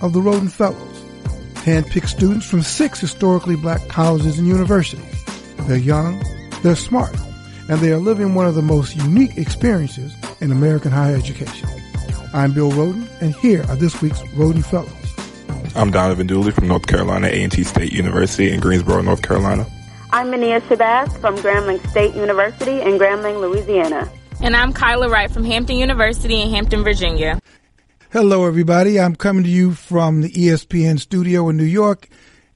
of the Rhoden Fellows, handpicked students from six historically black colleges and universities. They're young, they're smart, and they are living one of the most unique experiences in American higher education. I'm Bill Rhoden, and here are this week's Rhoden Fellows. I'm Donovan Dooley from North Carolina A&T State University in Greensboro, North Carolina. I'm Mania Shabazz from Grambling State University in Grambling, Louisiana. And I'm Kyla Wright from Hampton University in Hampton, Virginia. Hello, everybody. I'm coming to you from the ESPN studio in New York.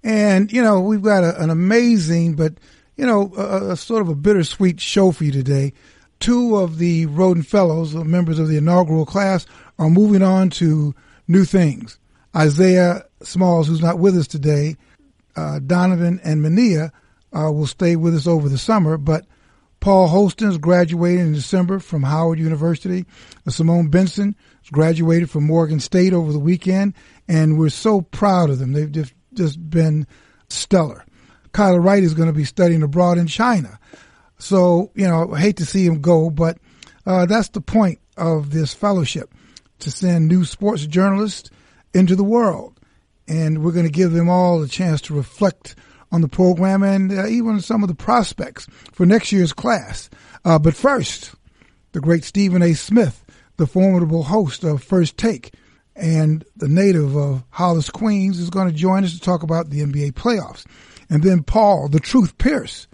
And, you know, we've got a, an amazing, but, you know, a, a, sort of a bittersweet show for you today. Two of the Rhoden Fellows, members of the inaugural class, are moving on to new things. Isaiah Smalls, who's not with us today, uh, Donovan and Mania uh, will stay with us over the summer, but Paul Holston's graduated in December from Howard University. Uh, Simone Benson graduated from Morgan State over the weekend, and we're so proud of them. They've just, just been stellar. Kyla Wright is going to be studying abroad in China. So, you know, I hate to see him go, but uh, that's the point of this fellowship to send new sports journalists into the world. And we're going to give them all a chance to reflect on the program and uh, even some of the prospects for next year's class. Uh, but first, the great Stephen A. Smith, the formidable host of First Take and the native of Hollis, Queens, is going to join us to talk about the NBA playoffs. And then Paul, the Truth Pierce,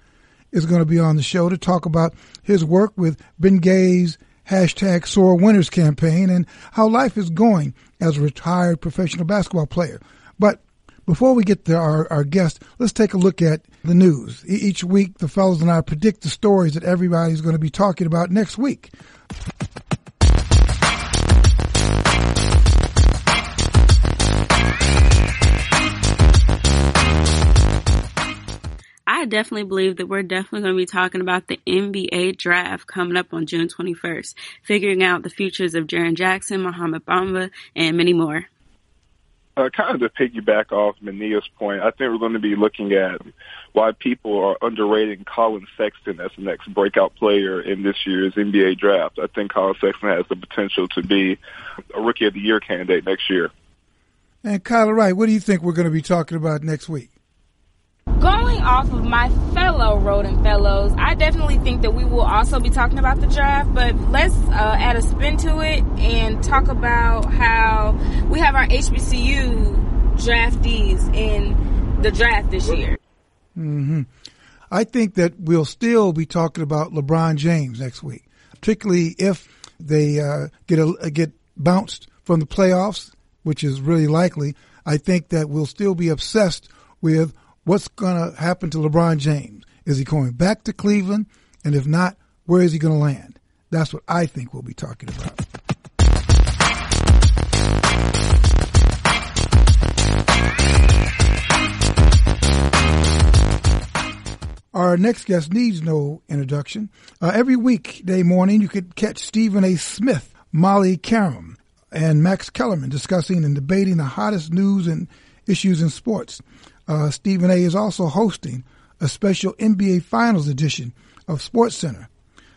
is going to be on the show to talk about his work with Bengay's hashtag Sore Winners campaign and how life is going as a retired professional basketball player. But before we get to our, our guest, let's take a look at the news. Each week, the fellows and I predict the stories that everybody's going to be talking about next week. I definitely believe that we're definitely going to be talking about the NBA draft coming up on June 21st, figuring out the futures of Jaren Jackson, Mohamed Bamba, and many more. Uh, kind of to piggyback off Mania's point, I think we're going to be looking at why people are underrating Collin Sexton as the next breakout player in this year's NBA draft. I think Collin Sexton has the potential to be a Rookie of the Year candidate next year. And Kyla Wright, what do you think we're going to be talking about next week? Going off of my fellow Rhoden Fellows, I definitely think that we will also be talking about the draft, but let's uh, add a spin to it and talk about how we have our HBCU draftees in the draft this year. Mm-hmm. I think that we'll still be talking about LeBron James next week, particularly if they uh, get a, get bounced from the playoffs, which is really likely. I think that we'll still be obsessed with what's going to happen to LeBron James? Is he going back to Cleveland? And if not, where is he going to land? That's what I think we'll be talking about. Our next guest needs no introduction. Uh, every weekday morning, you could catch Stephen A. Smith, Molly Qerim, and Max Kellerman discussing and debating the hottest news and issues in sports uh, Stephen A. is also hosting a special NBA Finals edition of SportsCenter.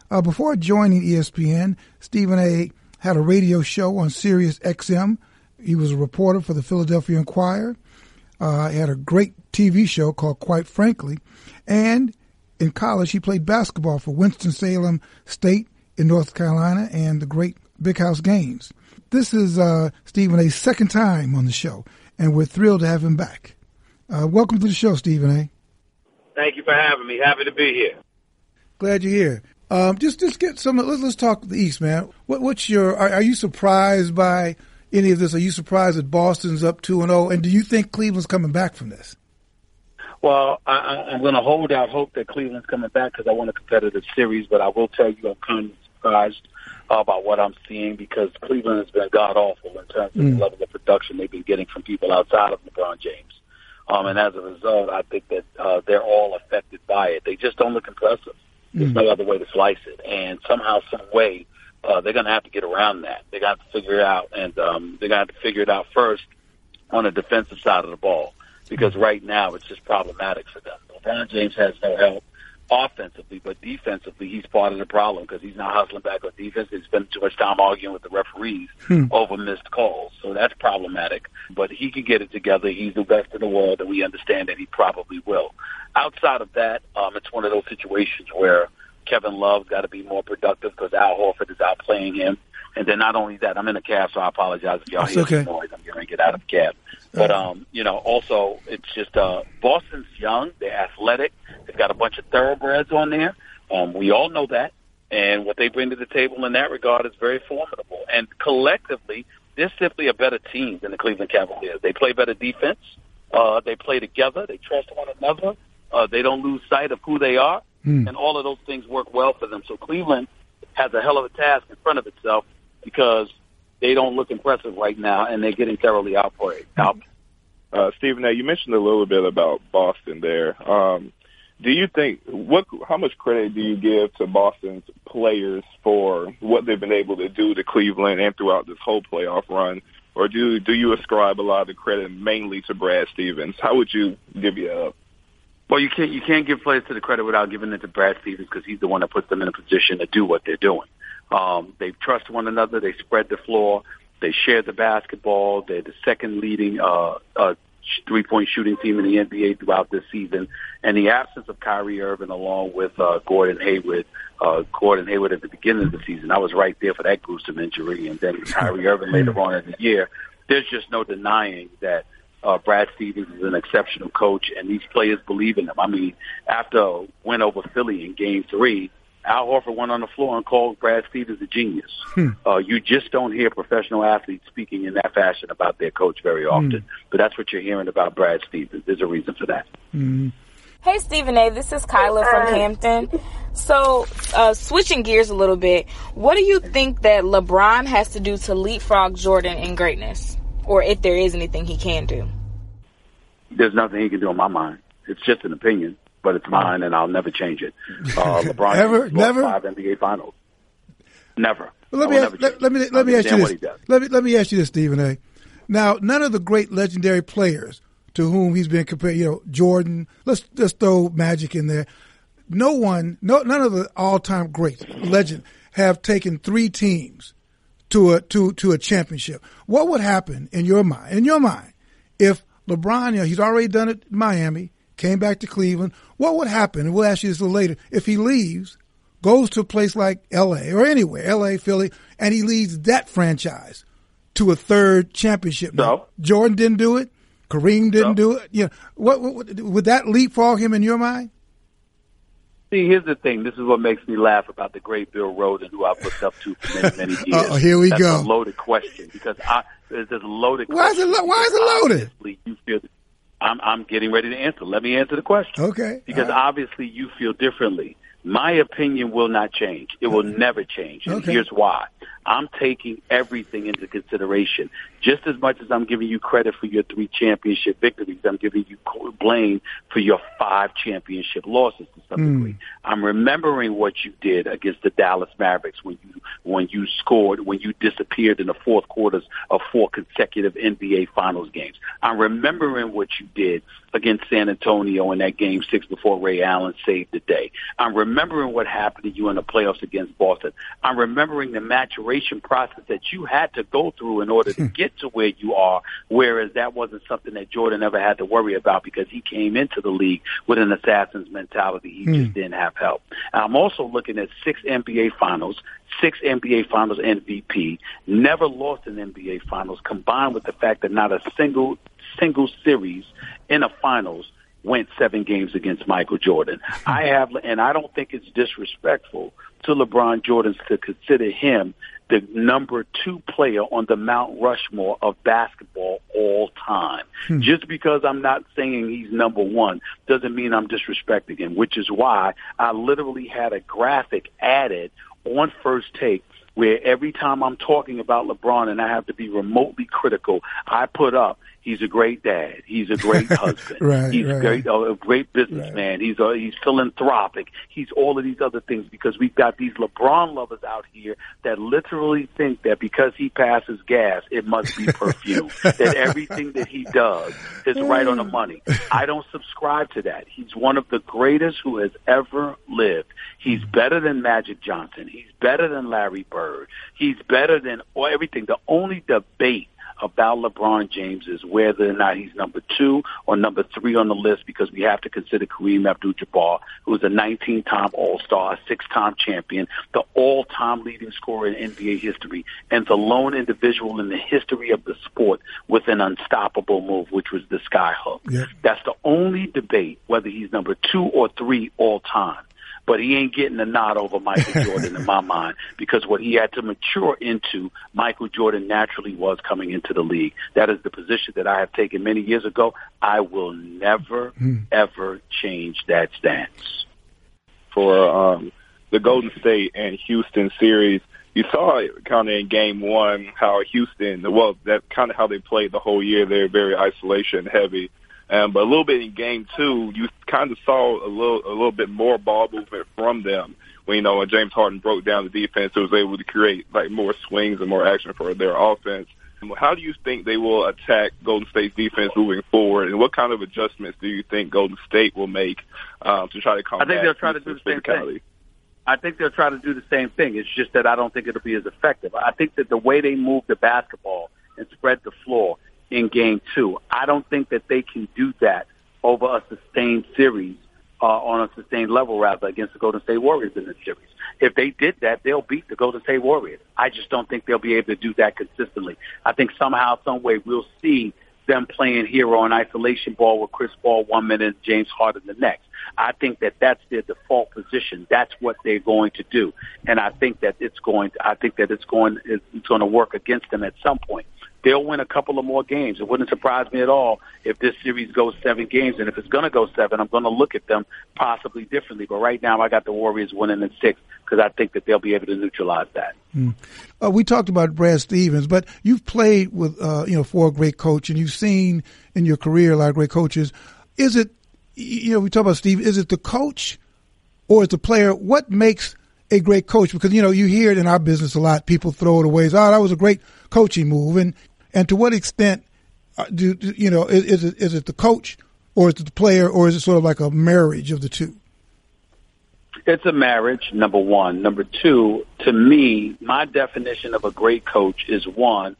Uh, before joining ESPN, Stephen A. had a radio show on Sirius XM. He was a reporter for the Philadelphia Inquirer. Uh, he had a great TV show called Quite Frankly. And in college, he played basketball for Winston-Salem State in North Carolina and the great Big House Gaines. This is uh, Stephen A.'s second time on the show, and we're thrilled to have him back. Uh, welcome to the show, Stephen A. Thank you for having me. Happy to be here. Glad you're here. Um, just just get some. Let's let's talk the East, man. What, what's your? Are, are, you surprised by any of this? Are you surprised that Boston's up two and zero? Oh? And do you think Cleveland's coming back from this? Well, I, I'm going to hold out hope that Cleveland's coming back because I want a competitive series. But I will tell you, I'm kind of surprised about what I'm seeing because Cleveland has been god awful in terms of mm. the level of production they've been getting from people outside of LeBron James. Um, and as a result, I think that uh, they're all affected by it. They just don't look impressive. There's mm. no other way to slice it. And somehow, some way, uh, they're going to have to get around that. They got to figure it out, and um, they got to figure it out first on the defensive side of the ball because right now it's just problematic for them. LeBron James has no help offensively, but defensively, he's part of the problem because he's not hustling back on defense. He's spending too much time arguing with the referees hmm. over missed calls. So that's problematic. But he can get it together. He's the best in the world, and we understand that he probably will. Outside of that, um, it's one of those situations where Kevin Love's got to be more productive because Al Horford is out playing him. And then not only that, I'm in a cab, so I apologize if y'all That's hear okay. noise. I'm going to get out of the cab. But um, you know, also it's just uh, Boston's young. They're athletic. They've got a bunch of thoroughbreds on there. Um, we all know that, and what they bring to the table in that regard is very formidable. And collectively, they're simply a better team than the Cleveland Cavaliers. They play better defense. Uh, they play together. They trust one another. Uh, they don't lose sight of who they are, mm. and all of those things work well for them. So Cleveland has a hell of a task in front of itself because they don't look impressive right now, and they're getting thoroughly outplayed. Out. Uh, Stephen A., you mentioned a little bit about Boston there. Um, do you think what? How much credit do you give to Boston's players for what they've been able to do to Cleveland and throughout this whole playoff run, or do do you ascribe a lot of the credit mainly to Brad Stevens? How would you give you up? well, you can't you can't give players to the credit without giving it to Brad Stevens because he's the one that puts them in a position to do what they're doing. Um, they trust one another. They spread the floor. They share the basketball. They're the second leading uh, uh, three-point shooting team in the NBA throughout this season. And the absence of Kyrie Irving along with uh, Gordon Hayward, uh, Gordon Hayward at the beginning of the season, I was right there for that gruesome injury. And then Kyrie Irving later on in the year. There's just no denying that uh, Brad Stevens is an exceptional coach, and these players believe in him. I mean, after a win over Philly in Game Three, Al Horford went on the floor and called Brad Stevens a genius. Hmm. Uh, you just don't hear professional athletes speaking in that fashion about their coach very often. Hmm. But that's what you're hearing about Brad Stevens. There's a reason for that. Hmm. Hey, Stephen A. This is Kyla from Hampton. So, uh, switching gears a little bit, what do you think that LeBron has to do to leapfrog Jordan in greatness? Or if there is anything he can do? There's nothing he can do in my mind. It's just an opinion but it's mine, and I'll never change it. Uh, LeBron ever, never five NBA Finals. Never. Well, let, me ask, let, let, me let me ask you this. Let me let me ask you this, Stephen A. Now, none of the great legendary players to whom he's been compared, you know, Jordan. Let's just throw Magic in there. No one, no, none of the all-time greats, legend, have taken three teams to a to to a championship. What would happen in your mind? In your mind, if LeBron, you know, he's already done it in Miami came back to Cleveland. What would happen? And we'll ask you this a little later. If he leaves, goes to a place like L.A. or anywhere, L.A., Philly, and he leads that franchise to a third championship. No. Now, Jordan didn't do it. Kareem didn't no. do it. You know, what, what, would that leapfrog him in your mind? See, here's the thing. This is what makes me laugh about the great Bill Rhoden, who I've looked up to for many, many years. oh, here we That's go. a loaded question because I, there's a loaded why question. Is it, why is it loaded? You feel I'm, I'm getting ready to answer. Let me answer the question. Okay. Because right. obviously you feel differently. My opinion will not change. It will never change. And okay. here's why. I'm taking everything into consideration. Just as much as I'm giving you credit for your three championship victories, I'm giving you blame for your five championship losses to some mm. degree. I'm remembering what you did against the Dallas Mavericks when you when you scored when you disappeared in the fourth quarters of four consecutive NBA Finals games. I'm remembering what you did against San Antonio in that game six before Ray Allen saved the day. I'm remembering what happened to you in the playoffs against Boston. I'm remembering the maturation process that you had to go through in order to get to where you are, whereas that wasn't something that Jordan ever had to worry about because he came into the league with an assassin's mentality. He mm. just didn't have help. I'm also looking at six NBA finals, six NBA finals MVP, never lost an NBA finals, combined with the fact that not a single single series in a finals went seven games against Michael Jordan. I have, and I don't think it's disrespectful to LeBron Jordan to consider him the number two player on the Mount Rushmore of basketball all time. Hmm. Just because I'm not saying he's number one doesn't mean I'm disrespecting him, which is why I literally had a graphic added on first take where every time I'm talking about LeBron and I have to be remotely critical, I put up He's a great dad. He's a great husband. right, he's right. a great, uh, a great businessman. Right. He's a, he's philanthropic. He's all of these other things because we've got these LeBron lovers out here that literally think that because he passes gas, it must be perfume. that everything that he does is right on the money. I don't subscribe to that. He's one of the greatest who has ever lived. He's better than Magic Johnson. He's better than Larry Bird. He's better than everything. The only debate about LeBron James is whether or not he's number two or number three on the list because we have to consider Kareem Abdul-Jabbar, who is a 19-time All-Star, a six-time champion, the all-time leading scorer in NBA history, and the lone individual in the history of the sport with an unstoppable move, which was the skyhook. Yeah. That's the only debate whether he's number two or three all time but he ain't getting a nod over Michael Jordan in my mind because what he had to mature into, Michael Jordan naturally was coming into the league. That is the position that I have taken many years ago. I will never, hmm. ever change that stance. For um, the Golden State and Houston series, you saw it kind of in game one how Houston, well, that kind of how they played the whole year. They're very isolation heavy. Um, but a little bit in game two, you kind of saw a little a little bit more ball movement from them. When you know when James Harden broke down the defense, it was able to create like more swings and more action for their offense. How do you think they will attack Golden State's defense moving forward, and what kind of adjustments do you think Golden State will make um, to try to combat? I think they'll try to do the same thing. I think they'll try to do the same thing. It's just that I don't think it'll be as effective. I think that the way they move the basketball and spread the floor in game two. I don't think that they can do that over a sustained series, uh, on a sustained level rather against the Golden State Warriors in the series. If they did that, they'll beat the Golden State Warriors. I just don't think they'll be able to do that consistently. I think somehow, some way, we'll see them playing hero and isolation ball with Chris Paul one minute, James Harden the next. I think that that's their default position. That's what they're going to do, and I think that it's going. To, I think that it's going. It's going to work against them at some point they'll win a couple of more games. It wouldn't surprise me at all if this series goes seven games. And if it's going to go seven, I'm going to look at them possibly differently. But right now, I got the Warriors winning in six because I think that they'll be able to neutralize that. Mm. Uh, we talked about Brad Stevens, but you've played with, uh, you know, for a great coach, and you've seen in your career a lot of great coaches. Is it, you know, we talk about Steve. Is it the coach or is the player? What makes a great coach? Because you know, you hear it in our business a lot. People throw it away. Oh, that was a great coaching move, and and to what extent uh, do, do you know is, is, it is it the coach or is it the player or is it sort of like a marriage of the two? It's a marriage, number one. Number two, to me, my definition of a great coach is one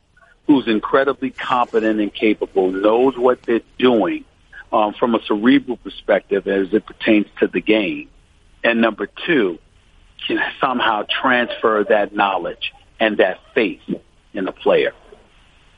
who's incredibly competent and capable, knows what they're doing um, from a cerebral perspective as it pertains to the game. And number two, can somehow transfer that knowledge and that faith in the player.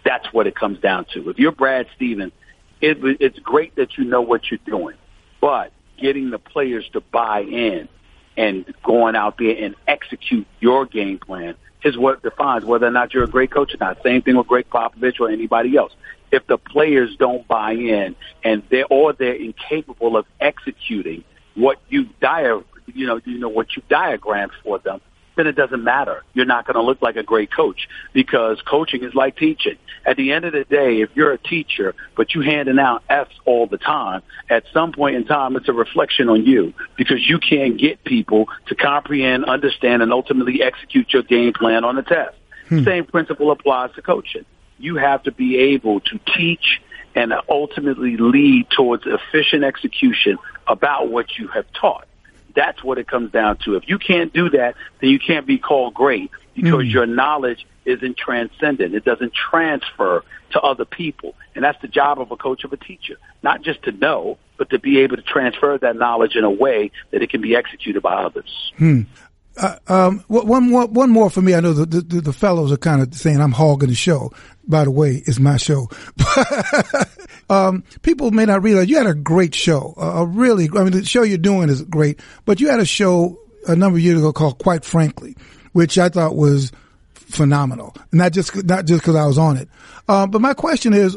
That's what it comes down to. If you're Brad Stevens, it, it's great that you know what you're doing, but getting the players to buy in and going out there and execute your game plan is what defines whether or not you're a great coach or not. Same thing with Gregg Popovich or anybody else. If the players don't buy in and they're or they're incapable of executing what you dire you know you know what you diagrammed for them, then it doesn't matter. You're not going to look like a great coach because coaching is like teaching. At the end of the day, if you're a teacher, but you handing out F's all the time, at some point in time, it's a reflection on you because you can't get people to comprehend, understand, and ultimately execute your game plan on the test. Hmm. Same principle applies to coaching. You have to be able to teach and ultimately lead towards efficient execution about what you have taught. That's what it comes down to. If you can't do that, then you can't be called great because mm. your knowledge isn't transcendent. It doesn't transfer to other people. And that's the job of a coach of a teacher. Not just to know, but to be able to transfer that knowledge in a way that it can be executed by others. Hmm. Uh, um, one more, one more for me. I know the, the, the fellows are kind of saying I'm hogging the show. By the way, it's my show. um, people may not realize you had a great show, a really, I mean, the show you're doing is great, but you had a show a number of years ago called Quite Frankly, which I thought was phenomenal. Not just, not just cause I was on it. Um, but my question is,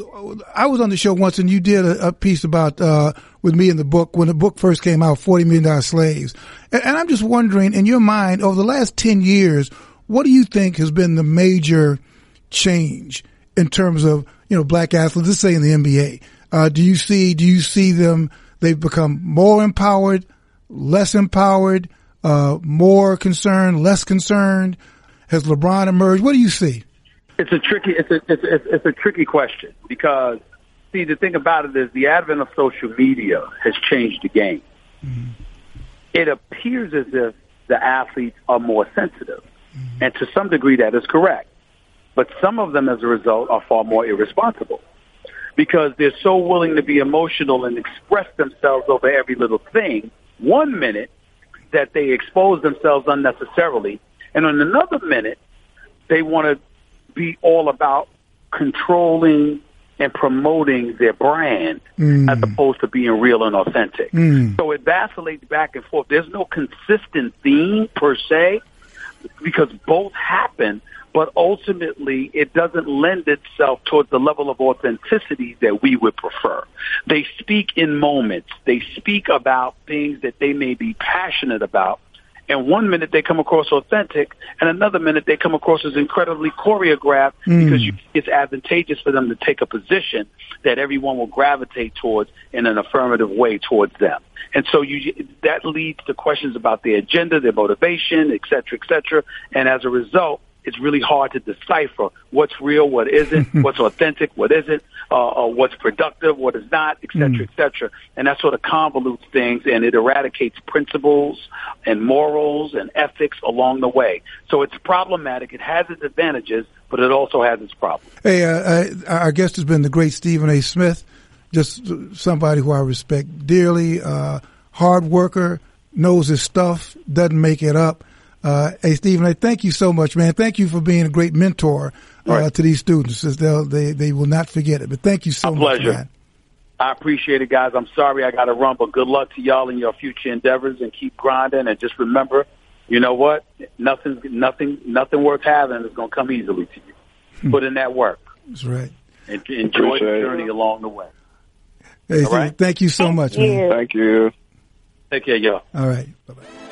I was on the show once and you did a, a piece about, uh, with me in the book when the book first came out, $40 million slaves. And, and I'm just wondering in your mind over the last 10 years, what do you think has been the major change in terms of you know black athletes? Let's say in the NBA. Uh, do you see do you see them? They've become more empowered, less empowered, uh, more concerned, less concerned. Has LeBron emerged? What do you see? It's a tricky it's a it's, a, it's a tricky question because see the thing about it is the advent of social media has changed the game. Mm-hmm. It appears as if the athletes are more sensitive, mm-hmm. and to some degree that is correct. But some of them, as a result, are far more irresponsible because they're so willing to be emotional and express themselves over every little thing. One minute that they expose themselves unnecessarily, and in another minute they want to be all about controlling and promoting their brand mm. as opposed to being real and authentic. Mm. So it vacillates back and forth. There's no consistent theme per se because both happen, but ultimately it doesn't lend itself towards the level of authenticity that we would prefer. They speak in moments. They speak about things that they may be passionate about. And one minute they come across authentic, and another minute they come across as incredibly choreographed mm. because you, it's advantageous for them to take a position that everyone will gravitate towards in an affirmative way towards them. And so you, that leads to questions about their agenda, their motivation, et cetera, et cetera. And as a result, it's really hard to decipher what's real, what isn't, what's authentic, what isn't, uh, uh, what's productive, what is not, et cetera, mm. et cetera. And that sort of convolutes things and it eradicates principles and morals and ethics along the way. So it's problematic. It has its advantages, but it also has its problems. Hey, uh, our guest has been the great Stephen A. Smith, just somebody who I respect dearly, uh, hard worker, knows his stuff, doesn't make it up. Uh, hey, Stephen, I thank you so much, man. Thank you for being a great mentor uh, right. to these students. They'll, they they will not forget it. But thank you so a much, pleasure. man. I appreciate it, guys. I'm sorry I got to run, but good luck to y'all in your future endeavors and keep grinding. And just remember, you know what? Nothing, nothing, nothing worth having is going to come easily to you. Hmm. Put in that work. That's right. And enjoy appreciate the journey it. along the way. Hey, All right? thank you so thank much, you. man. Thank you. Take care, y'all. All right. Bye bye.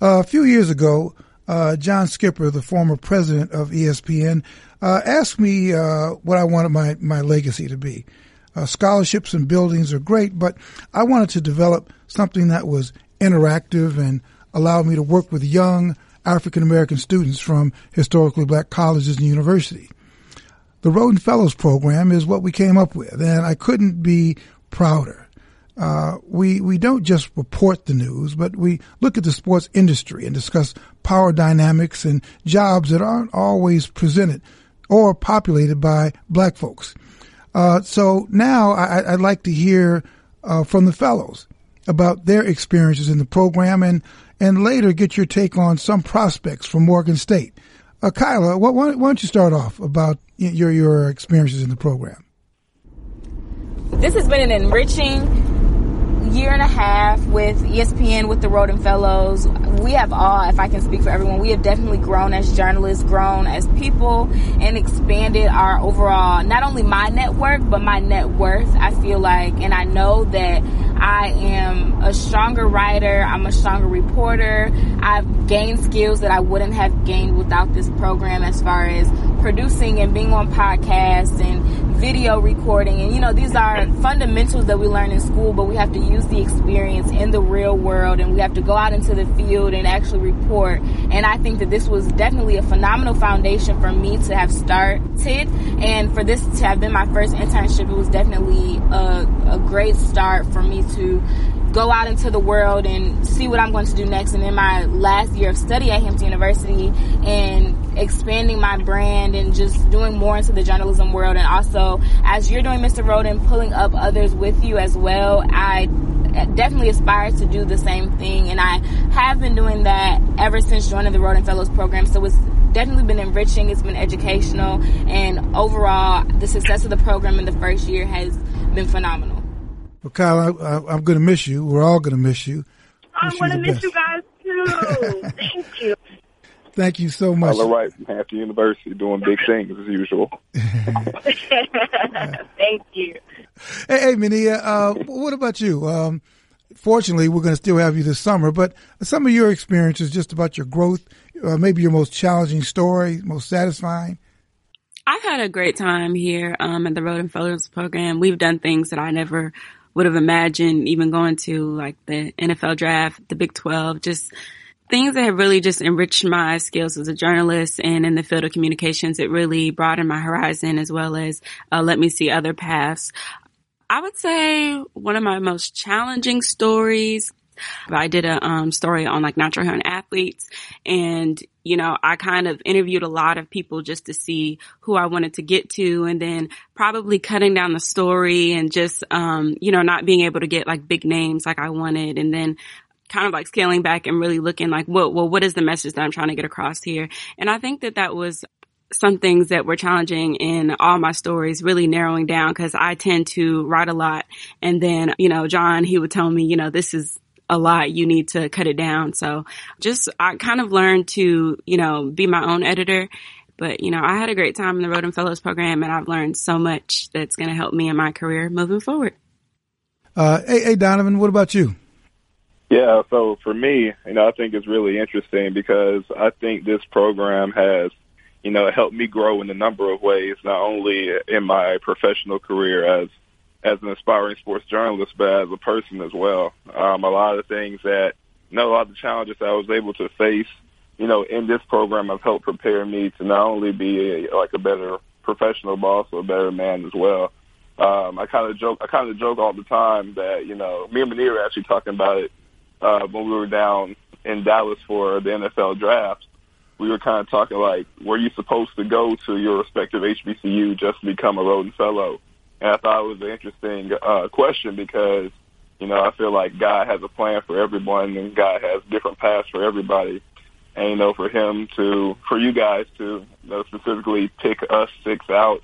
Uh, a few years ago, uh, John Skipper, the former president of ESPN, uh, asked me uh, what I wanted my, my legacy to be. Uh, scholarships and buildings are great, but I wanted to develop something that was interactive and allowed me to work with young African American students from historically black colleges and universities. The Rhoden Fellows program is what we came up with, and I couldn't be prouder uh, we we don't just report the news, but we look at the sports industry and discuss power dynamics and jobs that aren't always presented or populated by black folks. Uh, so now I, would like to hear uh, from the fellows about their experiences in the program and and later get your take on some prospects from Morgan State. Uh, Kyla, why, why don't you start off about your your experiences in the program? This has been an enriching year and a half with ESPN with the Rhoden Fellows, we have all, if I can speak for everyone, we have definitely grown as journalists, grown as people, and expanded our overall, not only my network, but my net worth. I feel like, and I know that I am a stronger writer, I'm a stronger reporter. I've gained skills that I wouldn't have gained without this program as far as producing and being on podcasts and video recording. And, you know, these are fundamentals that we learn in school, but we have to use the experience in the real world and we have to go out into the field and actually report. And I think that this was definitely a phenomenal foundation for me to have started. And for this to have been my first internship, it was definitely a, a great start for me to go out into the world and see what I'm going to do next. And in my last year of study at Hampton University and expanding my brand and just doing more into the journalism world. And also, as you're doing Mr. Rhoden, pulling up others with you as well, I definitely aspire to do the same thing. And I have been doing that ever since joining the Rhoden Fellows program. So it's definitely been enriching, it's been educational, and overall, the success of the program in the first year has been phenomenal. Well, Kyle, I, am going to miss you. We're all going to miss you. I'm going to miss best. you guys too. Thank you. Thank you so much. All right from Hampton University doing big things as usual. Thank you. Hey, hey Mania, uh, what about you? Um, fortunately, we're going to still have you this summer, but some of your experiences just about your growth, uh, maybe your most challenging story, most satisfying. I've had a great time here um, at the Rhoden Fellows program. We've done things that I never would have imagined, even going to like the NFL draft, the Big 12, just things that have really just enriched my skills as a journalist and in the field of communications. It really broadened my horizon as well as uh, let me see other paths. I would say one of my most challenging stories I did a um, story on like natural hair and athletes and, you know, I kind of interviewed a lot of people just to see who I wanted to get to and then probably cutting down the story and just, um, you know, not being able to get like big names like I wanted and then kind of like scaling back and really looking like, well, well, what is the message that I'm trying to get across here? And I think that that was some things that were challenging in all my stories, really narrowing down because I tend to write a lot. And then, you know, John, he would tell me, you know, this is a lot. You need to cut it down. So just, I kind of learned to, you know, be my own editor. But, you know, I had a great time in the Rhoden Fellows program and I've learned so much that's going to help me in my career moving forward. Uh, hey, hey, Donovan, what about you? Yeah, so for me, you know, I think it's really interesting because I think this program has you know, helped me grow in a number of ways, not only in my professional career as as an aspiring sports journalist, but as a person as well. Um, a lot of things that, you know, a lot of the challenges I was able to face, you know, in this program have helped prepare me to not only be a, like a better professional, but also a better man as well. Um, I kind of joke, I kind of joke all the time that, you know, me and Manir were actually talking about it, uh, when we were down in Dallas for the NFL draft we were kind of talking like, were you supposed to go to your respective HBCU just to become a Rhoden Fellow? And I thought it was an interesting uh, question because, you know, I feel like God has a plan for everyone and God has different paths for everybody. And, you know, for him to, for you guys to you know, specifically pick us six out,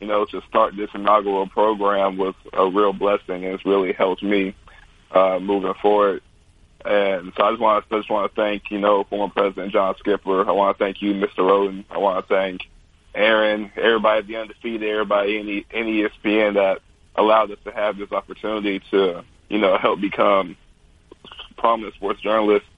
you know, to start this inaugural program was a real blessing and it's really helped me uh, moving forward. And so I just want to just want to thank you know former President John Skipper. I want to thank you, Mr. Rhoden. I want to thank Aaron, everybody at the undefeated, everybody the, in ESPN that allowed us to have this opportunity to you know help become prominent sports journalists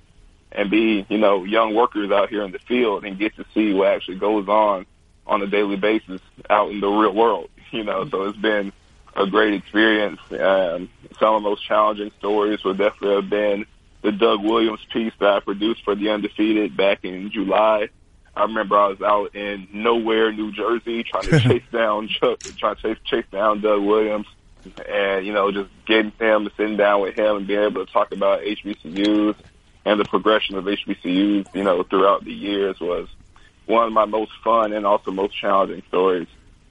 and be you know young workers out here in the field and get to see what actually goes on on a daily basis out in the real world. You know, so it's been a great experience. Um, some of the most challenging stories would definitely have been the Doug Williams piece that I produced for the Undefeated back in July. I remember I was out in nowhere, New Jersey, trying to chase down trying to chase chase down Doug Williams, and you know just getting him, sitting down with him, and being able to talk about HBCUs and the progression of HBCUs, you know, throughout the years was one of my most fun and also most challenging stories.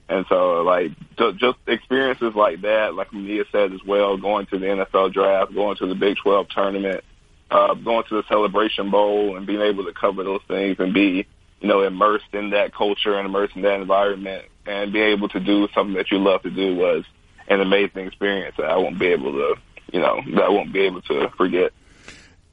And so, like, just, just experiences like that, like Mia said as well, going to the NFL draft, going to the Big 12 tournament, uh, going to the Celebration Bowl and being able to cover those things and be, you know, immersed in that culture and immersed in that environment and be able to do something that you love to do was an amazing experience that I won't be able to, you know, that I won't be able to forget.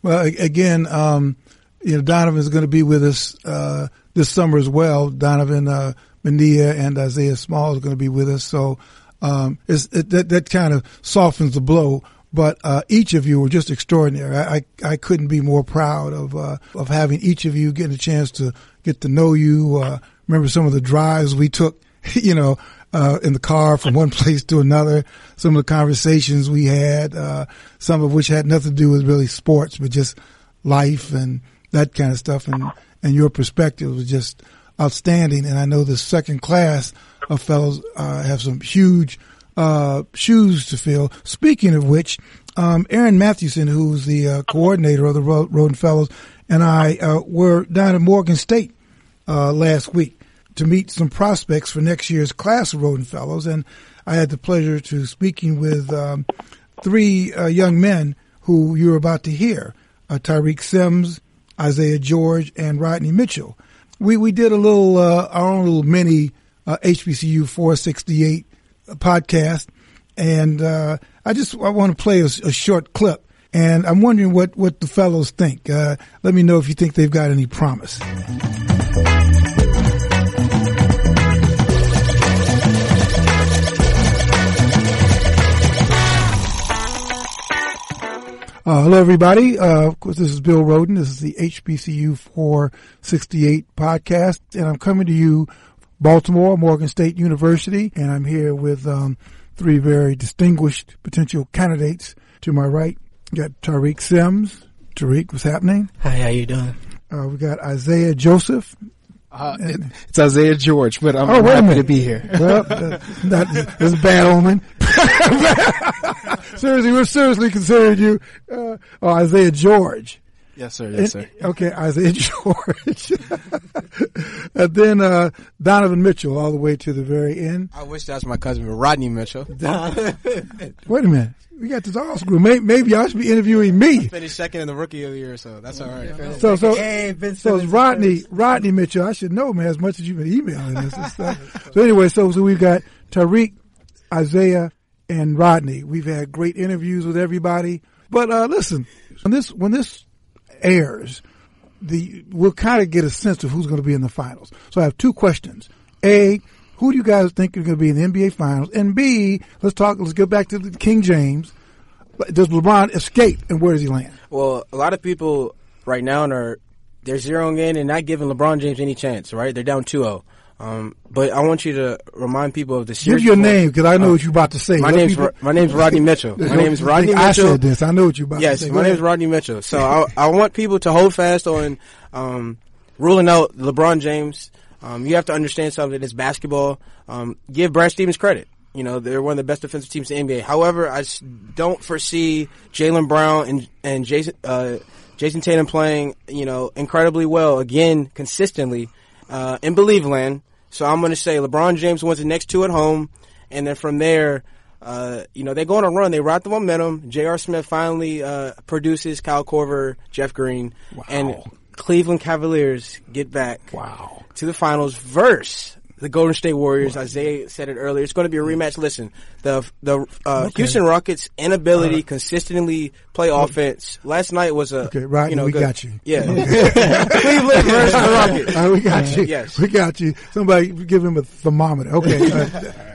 Well, again, um, you know, Donovan is going to be with us uh, this summer as well. Donovan uh, Mania and Isaiah Small is going to be with us, so um, it, that that kind of softens the blow but uh, each of you were just extraordinary. I, I, I couldn't be more proud of uh, of having each of you getting a chance to get to know you. Uh, remember some of the drives we took, you know, uh, in the car from one place to another. Some of the conversations we had, uh, some of which had nothing to do with really sports, but just life and that kind of stuff. And and your perspective was just outstanding. And I know the second class of fellows uh, have some huge uh, shoes to fill. Speaking of which, um, Aaron Mathewson, who's the uh, coordinator of the Rhoden Fellows, and I uh, were down at Morgan State uh, last week to meet some prospects for next year's class of Rhoden Fellows, and I had the pleasure to speaking with um, three uh, young men who you're about to hear: uh, Tyreek Sims, Isaiah George, and Rodney Mitchell. We we did a little our own little mini HBCU 468 podcast. and uh, I just I want to play a, a, short clip, and I'm wondering what what the fellows think. Uh, let me know if you think they've got any promise. Uh, hello, everybody. Uh, of course, this is Bill Rhoden. This is the HBCU 468 podcast, and I'm coming to you Baltimore, Morgan State University, and I'm here with um, three very distinguished potential candidates. To my right, we got Tariq Sims. Tariq, what's happening? Hi, how you doing? Uh, we got Isaiah Joseph. Uh, it's Isaiah George, but I'm, oh, happy to be here. Well, uh, that, that's a bad omen. seriously, we're seriously considering you uh, oh, Isaiah George. Yes, sir. Yes, sir. okay, Isaiah George. and then uh, Donovan Mitchell all the way to the very end. I wish that was my cousin, Rodney Mitchell. Wait a minute. We got this all screwed. Maybe, maybe y'all should be interviewing me. Finished second in the rookie of the year, so that's all right. So, so, so it's Rodney, Rodney Mitchell. I should know, man, as much as you've been emailing this and stuff. so anyway, so, so we've got Tariq, Isaiah, and Rodney. We've had great interviews with everybody. But, uh, listen, when this, when this airs, the, we'll kind of get a sense of who's going to be in the finals. So I have two questions. A, who do you guys think are going to be in the NBA Finals? And B, let's talk. Let's go back to the King James. Does LeBron escape, and where does he land? Well, a lot of people right now are they're zeroing in and not giving LeBron James any chance. Right? They're down 2-0. Um, but I want you to remind people of the series. Give your name because I know uh, what you're about to say. My name's people... my name's Rodney Mitchell. My name's Rodney Mitchell. I said this. I know what you're about yes, to say. Yes, my name's Rodney Mitchell. So I, I want people to hold fast on um, ruling out LeBron James. Um, you have to understand something. It's basketball. Um, give Brad Stevens credit. You know, they're one of the best defensive teams in the NBA. However, I don't foresee Jaylen Brown and, and Jayson, uh, Jayson Tatum playing, you know, incredibly well again, consistently, uh, in Believe Land. So I'm going to say LeBron James wins the next two at home. And then from there, uh, you know, they go on a run. They ride the momentum. J.R. Smith finally, uh, produces Kyle Korver, Jeff Green. Wow. And Cleveland Cavaliers get back. Wow. To the finals verse the Golden State Warriors. Isaiah said it earlier. It's going to be a rematch. Listen, the the uh, okay. Houston Rockets' inability right. consistently play offense. Last night was a okay. Right, you know, we good, got you. Yeah, Cleveland versus the Rockets. Right, we got you. Yes, we got you. Somebody give him a thermometer. Okay.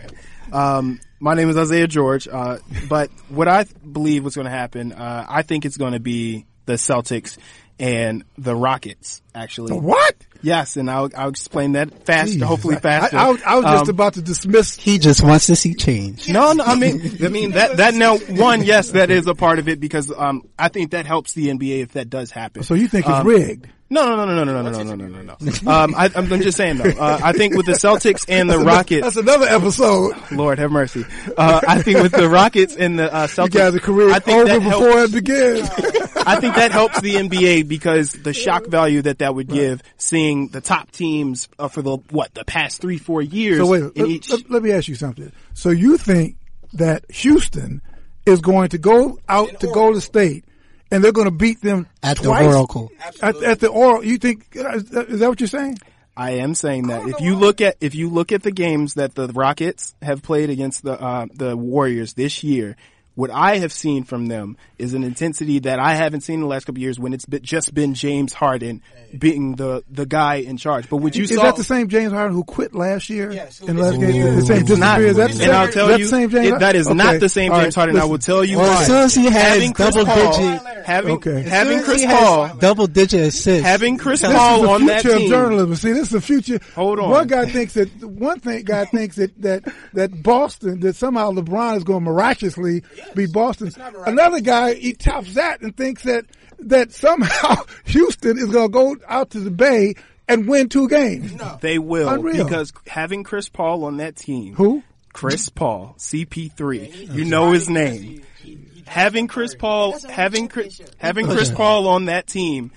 Um, my name is Isaiah George, uh, but what I believe was going to happen, uh, I think it's going to be the Celtics and the Rockets. Actually, the what? Yes, and I'll, I'll explain that faster, hopefully faster. I, I, I was just um, about to dismiss. He just wants to see change. No, no, I mean, I mean that that now one, yes, that is a part of it because um, I think that helps the NBA if that does happen. So you think it's um, rigged? No, no, no, no, no, no, no, no, no, no, no. Um, I, I'm just saying though. Uh, I think with the Celtics and the that's Rockets, that's another episode. Lord have mercy. Uh, I think with the Rockets and the uh, Celtics, you guys' career I think over before helps, it begins. I think that helps the NBA because the shock value that that would give, seeing the top teams uh, for the what the past three, four years. So wait, let, each... let, let me ask you something. So you think that Houston is going to go out to Golden State? And they're going to beat them at twice? the Oracle. At, at, the Oracle, you think is that what you're saying? I am saying that if you look at if you look at the games that the Rockets have played against the uh, the Warriors this year, what I have seen from them is an intensity that I haven't seen in the last couple years when it's been, just been James Harden being the the guy in charge. But what you is saw that the same James Harden who quit last year yes, in last game? The same it's not, is that, and I'll tell you, same James it, that is okay. not the same All James right, Harden. listen. I will tell you well, why. As soon as he has having double Paul, digit, having okay. having Chris Paul, double digit assists, having Chris this Paul is the on that team. journalism. See, this is the future. Hold on. One guy thinks that one thing guy thinks that that that Boston that somehow LeBron is going to miraculously yes, be Boston. Another guy he tops that and thinks that that somehow Houston is going to go out to the Bay and win two games. No. They will Unreal. because having Chris Paul on that team. Who? Chris Paul, CP3. You know his name. Having Chris Paul, having Chris, having Chris Paul on that team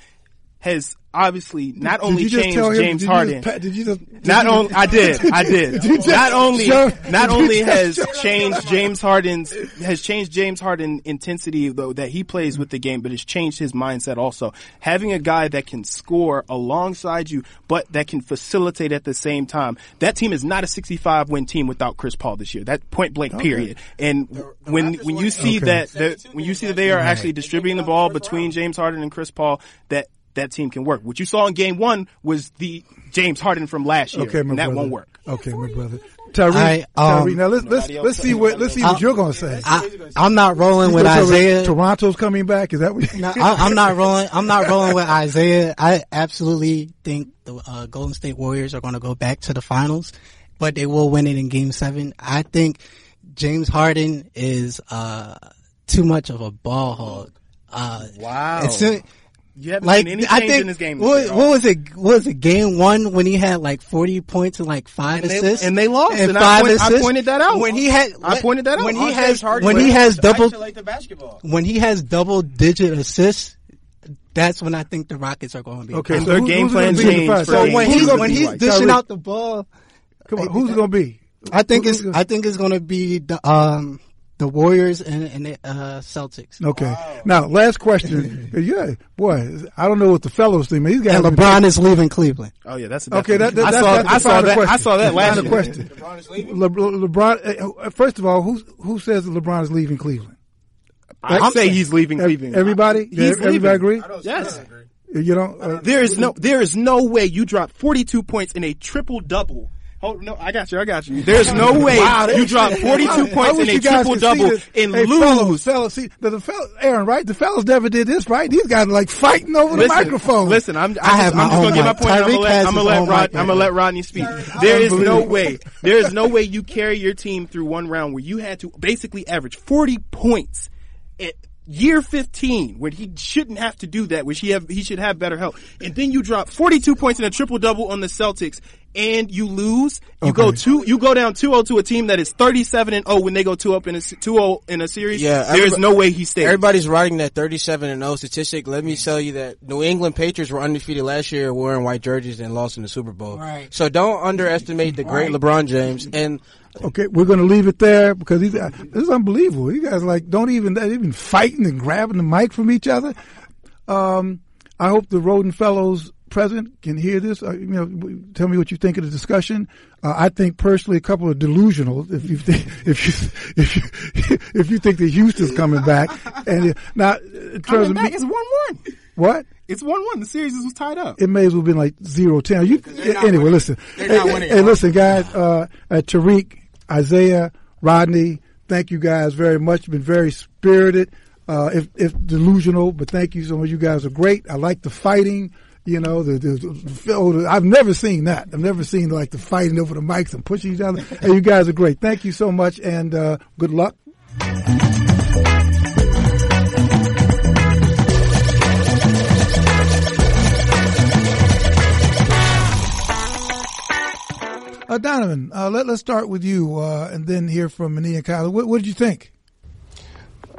has obviously not Did only you just changed him- James did Harden. just did you just- did not only I did, I did. Did just not only show- not only has show- changed James Harden's has changed James Harden intensity though that he plays with the game, but it's changed his mindset also. Having a guy that can score alongside you, but that can facilitate at the same time. That team is not a 65 win team without Chris Paul this year. That point blank Okay. period. And when when you see Okay. that, that when you see that they are actually distributing the ball between James Harden and Chris Paul, that that team can work. What you saw in game one was the James Harden from last year, Okay, my and that brother. won't work. Okay, my brother. Tyree, I, um, Tyree, now let's let's let's see what let's see what I- you're going to say. I, I'm not rolling with gonna tell me Isaiah. Toronto's coming back. Is that what? You- No, I, I'm not rolling. I'm not rolling with Isaiah. I absolutely think the uh, Golden State Warriors are going to go back to the finals, but they will win it in Game Seven. I think James Harden is uh, too much of a ball hog. Uh, Wow. it's a- You haven't like seen any I think in this game. this what, year. what was it? What was it game one when he had like 40 points and like five And they- assists and they lost, and and I five point- I pointed that out. when he had I pointed that out. when On he James has Harden, when he has to double the basketball. when he has double digit assists, that's when I think the Rockets are going to be. Okay, And so their who- game plan changed So game when two. he's Who's when he's like? dishing Tyree, out the ball, Come on, who's going to be? I think Who- it's who's I think it's going to be the um the Warriors and and the uh, Celtics. Okay. Now, last question. yeah, boy, I don't know what the fellows think. man. These guys. And LeBron is leaving Cleveland. Oh yeah, that's a Okay, that, that, I that's, saw, that's I saw that. Question. I saw that last Final year. question. Le, Le- LeBron. uh, First of all, who who says that LeBron is leaving Cleveland? I say he's leaving Ev- Cleveland. Everybody. He's everybody leaving. agree. Yes. You know. Uh, There is no there is no way you drop 42 points in a triple double. Hold no, I got you. I got you. There's no way Wow, you they- drop 42 points in a you guys triple could see double this. and hey, lose. Fellas, fellas, see, the, the fellas, Aaron, right? The fellas never did this, right? These guys are like fighting over the microphone. Listen, I'm, I'm I have just, I'm just gonna get my point. I'm Tyreek gonna let, I'm gonna let Rod, I'm gonna let Rodney speak. There is no way. There is no way you carry your team through one round where you had to basically average 40 points at year 15, where he shouldn't have to do that, which he have he should have better help. And then you drop 42 points in a triple double on the Celtics. And you lose. You go two. You go down 2-0 to a team that is 37 and 0 when they go two up in a 2-0 in a series. Yeah, there is no way he stays. Everybody's writing that 37 and 0 statistic. Let me tell you that New England Patriots were undefeated last year wearing white jerseys and lost in the Super Bowl. Right. So don't underestimate the great LeBron James. And Okay, we're going to leave it there because these, this is unbelievable. You guys like don't even they're even fighting and grabbing the mic from each other. Um, I hope the Rhoden Fellows president can hear this. Uh, you know, tell me what you think of the discussion. Uh, I think personally, a couple of delusional. If you think, if you if you if you think that Houston's coming back, and uh, now in terms Coming of back, me, it's 1-1. what It's 1-1. The series was tied up. it may as well have been like zero ten. You anyway? Listen, They're hey, winning. hey, listen, guys. Uh, uh, Tariq, Isaiah, Rodney, thank you guys very much. Been very spirited. Uh, if if delusional, but thank you so much. You guys are great. I like the fighting. You know, the, the, the, oh, the- I've never seen that. I've never seen like the fighting over the mics and pushing each other. Hey, you guys are great. Thank you so much, and uh, good luck. Uh, Donovan, uh, let, let's start with you, uh, and then hear from Mania and Kyler. What, what did you think?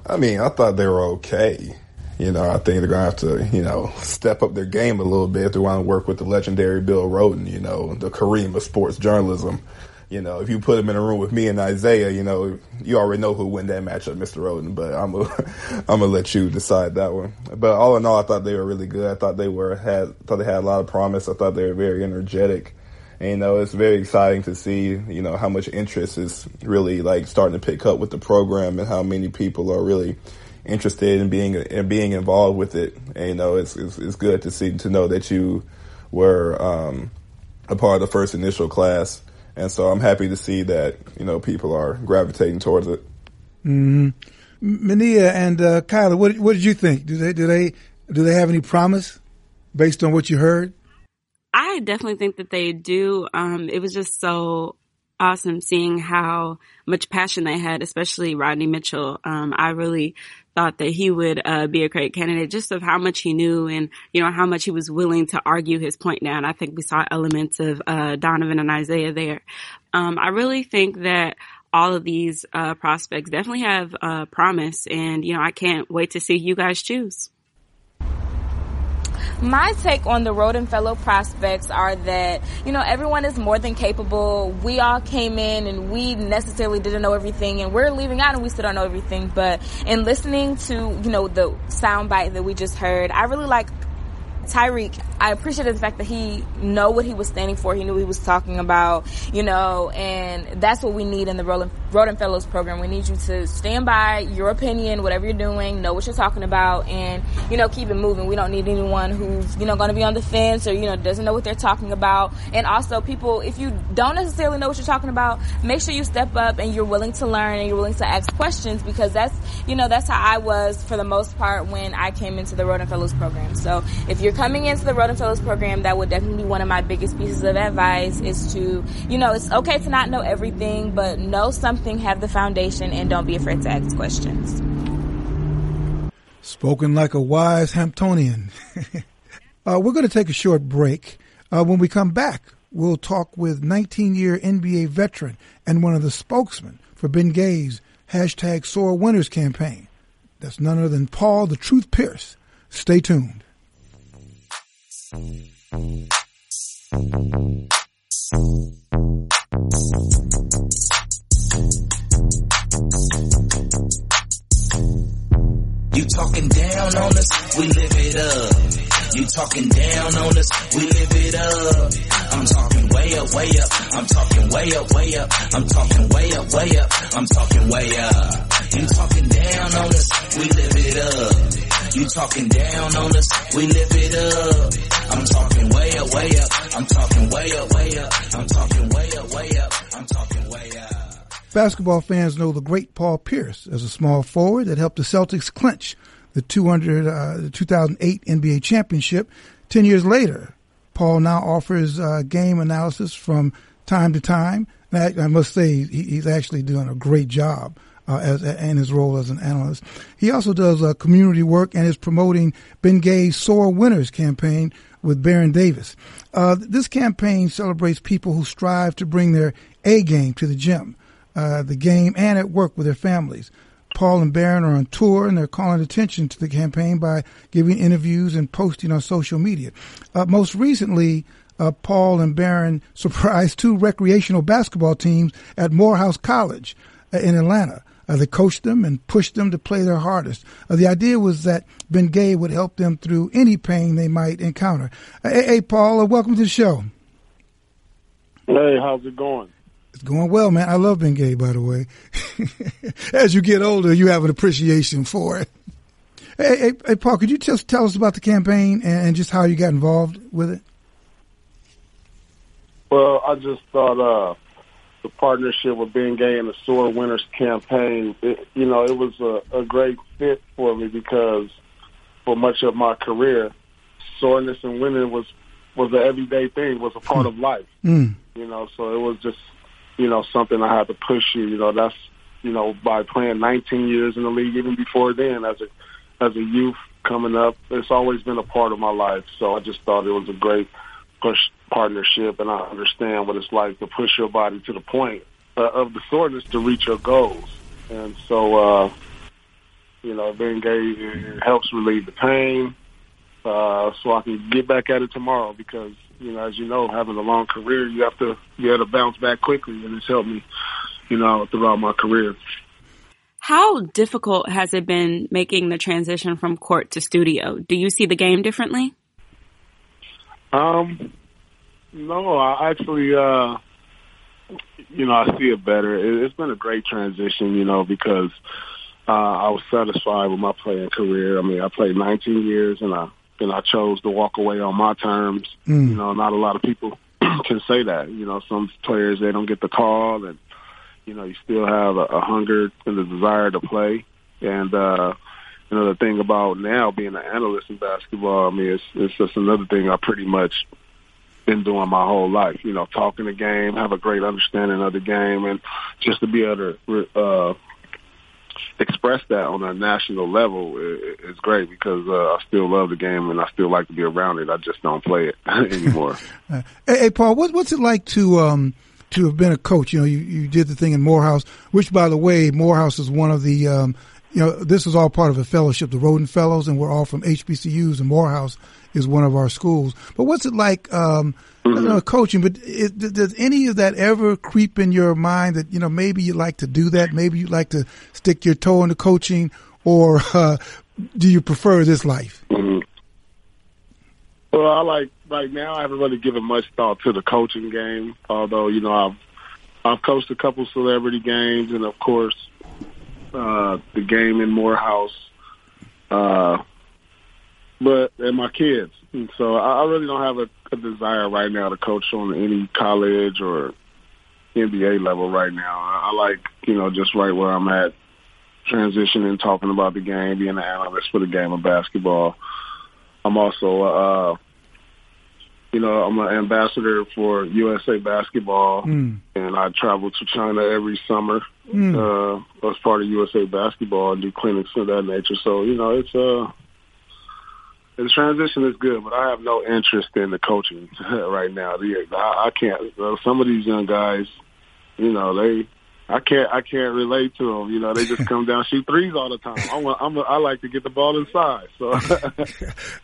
I mean, I thought they were okay. You know, I think they're gonna have to, you know, step up their game a little bit if they want to work with the legendary Bill Rhoden. You know, the Kareem of sports journalism. You know, if you put him in a room with me and Isaiah, you know, you already know who win that matchup, Mr. Rhoden. But I'm gonna, I'm gonna let you decide that one. But all in all, I thought they were really good. I thought they were had, thought they had a lot of promise. I thought they were very energetic. And, you know, it's very exciting to see, you know, how much interest is really like starting to pick up with the program and how many people are really interested in being in being involved with it. And, you know, it's, it's it's good to see to know that you were um, a part of the first initial class. And so I'm happy to see that, you know, people are gravitating towards it. Mm-hmm. Mania and uh, Kyler, what what did you think? Do they do they do they have any promise based on what you heard? I definitely think that they do. Um, it was just so awesome seeing how much passion they had, especially Rodney Mitchell. Um, I really thought that he would uh, be a great candidate just of how much he knew and, you know, how much he was willing to argue his point down. I think we saw elements of uh, Donovan and Isaiah there. Um, I really think that all of these uh, prospects definitely have uh, promise and, you know, I can't wait to see you guys choose. My take on the Rhoden Fellow prospects are that, you know, everyone is more than capable. We all came in and we necessarily didn't know everything and we're leaving out and we still don't know everything. But in listening to, you know, the soundbite that we just heard, I really like Tyreek, I appreciated the fact that he know what he was standing for. He knew he was talking about, you know, and that's what we need in the Rhoden Fellows program. We need you to stand by your opinion, whatever you're doing, know what you're talking about, and, you know, keep it moving. We don't need anyone who's, you know, going to be on the fence or, you know, doesn't know what they're talking about. And also, people, if you don't necessarily know what you're talking about, make sure you step up and you're willing to learn and you're willing to ask questions because that's, you know, that's how I was for the most part when I came into the Rhoden Fellows program. So if you're coming into the Rhoden Fellows program, that would definitely be one of my biggest pieces of advice is to, you know, it's okay to not know everything, but know something, have the foundation, and don't be afraid to ask questions. Spoken like a wise Hamptonian. uh, we're going to take a short break. Uh, when we come back, we'll talk with 19 year NBA veteran and one of the spokesmen for Bengay's hashtag Sore Winners campaign. That's none other than Paul the Truth Pierce. Stay tuned. You talking down on us, we live it up. You talking down on us, we live it up. I'm talking way up, way up. I'm talking way up, way up. I'm talking way up, way up. I'm talking way up. You talking down on us, we live it up. You talking down on us, we live it up. I'm talking way up, way up. I'm talking way up, way up. I'm talking way up, way up. I'm talking. Basketball fans know the great Paul Pierce as a small forward that helped the Celtics clinch the 200, uh, the 2008 NBA championship. Ten years later, Paul now offers uh, game analysis from time to time. I must say he, he's actually doing a great job uh, as in his role as an analyst. He also does uh, community work and is promoting Bengay's Sore Winners campaign with Baron Davis. Uh, this campaign celebrates people who strive to bring their A game to the gym, uh, the game, and at work with their families. Paul and Baron are on tour and they're calling attention to the campaign by giving interviews and posting on social media. Uh, most recently, uh, Paul and Baron surprised two recreational basketball teams at Morehouse College uh, in Atlanta. Uh, they coached them and pushed them to play their hardest. Uh, the idea was that Bengay would help them through any pain they might encounter. Hey, Paul, welcome to the show. Hey, how's it going? It's going well, man. I love Bengay, by the way. As you get older, you have an appreciation for it. Hey, hey, hey, Paul, could you just tell us about the campaign and, just how you got involved with it? Well, I just thought uh, the partnership with Bengay and the Sore Winners campaign, it, you know, it was a, a great fit for me because for much of my career, soreness and winning was was an everyday thing, was a part of life. Mm. You know, so it was just, you know, something I had to push you. You know, that's, you know, by playing 19 years in the league, even before then, as a as a youth coming up, it's always been a part of my life. So I just thought it was a great push partnership, and I understand what it's like to push your body to the point uh, of the soreness to reach your goals. And so, uh, you know, Bengay it helps relieve the pain, uh, so I can get back at it tomorrow. Because you know, as you know, having a long career, you have to be able to bounce back quickly, and it's helped me, you know, throughout my career. How difficult has it been making the transition from court to studio? Do you see the game differently? Um, no, I actually, uh, you know, I see it better. It, it's been a great transition, you know, because uh, I was satisfied with my playing career. I mean, I played 19 years, and I and I chose to walk away on my terms. Mm. You know, not a lot of people can say that. You know, some players they don't get the call, and you know, you still have a, a hunger and the desire to play. And uh, you know, the thing about now being an analyst in basketball, I mean, it's it's just another thing I pretty much been doing my whole life. You know, talking the game, have a great understanding of the game, and just to be able to uh, express that on a national level is great because uh, I still love the game and I still like to be around it. I just don't play it anymore. uh, hey, hey, Paul, what, what's it like to um, to have been a coach? You know, you, you did the thing in Morehouse, which, by the way, Morehouse is one of the um, you know, this is all part of a fellowship, the Rhoden Fellows, and we're all from HBCUs, and Morehouse is one of our schools. But what's it like, um, mm-hmm. Know, coaching, but is, does any of that ever creep in your mind that, you know, maybe you'd like to do that? Maybe you'd like to stick your toe into coaching or, uh, do you prefer this life? Mm-hmm. Well, I like right now. I haven't really given much thought to the coaching game, although you know I've I've coached a couple celebrity games, and of course uh, the game in Morehouse. Uh, but and my kids, and so I, I really don't have a, a desire right now to coach on any college or NBA level right now. I, I like you know just right where I'm at, transitioning, talking about the game, being an analyst for the game of basketball. I'm also, uh, you know, I'm an ambassador for USA Basketball, mm. and I travel to China every summer mm. uh, as part of USA Basketball and do clinics of that nature. So, you know, it's uh, the transition is good, but I have no interest in the coaching right now. I, I can't. Some of these young guys, you know, they I can't I can't relate to them. You know, they just come down shoot threes all the time. I want I'm a, I like to get the ball inside. So uh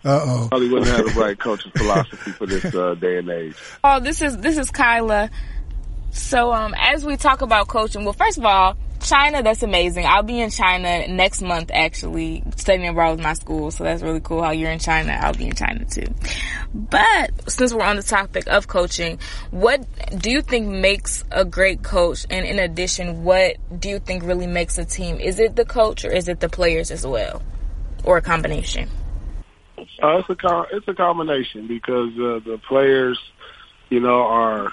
oh, probably wouldn't have the right coaching philosophy for this uh, day and age. Oh, this is this is Kyla. So um, as we talk about coaching, well, first of all, China, that's amazing. I'll be in China next month, actually, studying abroad with my school. So that's really cool how you're in China. I'll be in China too. But since we're on the topic of coaching, what do you think makes a great coach? And in addition, what do you think really makes a team? Is it the coach or is it the players as well? Or a combination? Uh, it's a it's a combination because uh, the players, you know, are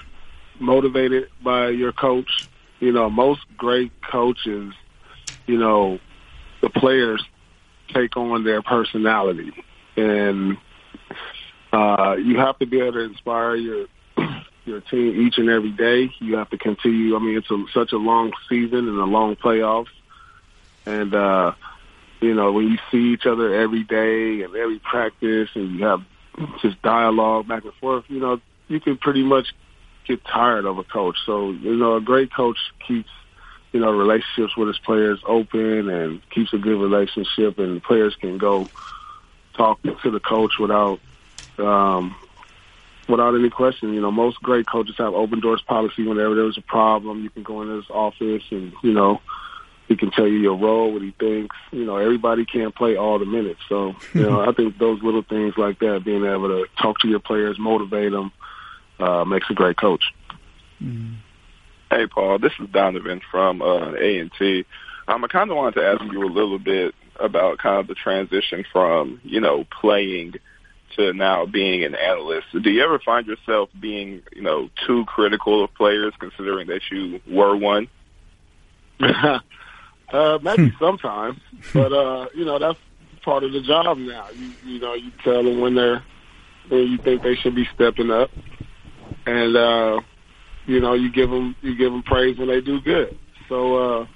motivated by your coach you know, most great coaches, you know, the players take on their personality, and uh, you have to be able to inspire your your team each and every day. You have to continue. I mean, it's a, such a long season and a long playoffs, and uh, you know when you see each other every day and every practice, and you have just dialogue back and forth. You know, you can pretty much get tired of a coach. So, you know, a great coach keeps, you know, relationships with his players open and keeps a good relationship and players can go talk to the coach without, um, without any question. You know, most great coaches have open doors policy whenever there's a problem. You can go in his office and, you know, he can tell you your role, what he thinks. You know, everybody can't play all the minutes. So, you know, I think those little things like that, being able to talk to your players, motivate them, uh, makes a great coach. Mm. Hey, Paul, this is Donovan from uh, A&T. Um, I kind of wanted to ask you a little bit about kind of the transition from, you know, playing to now being an analyst. Do you ever find yourself being, you know, too critical of players considering that you were one? uh, maybe hmm. sometimes, but, uh, you know, that's part of the job now. You, you know, you tell them when they're, when you think they should be stepping up and uh, you know you give them you give them praise when they do good. So uh,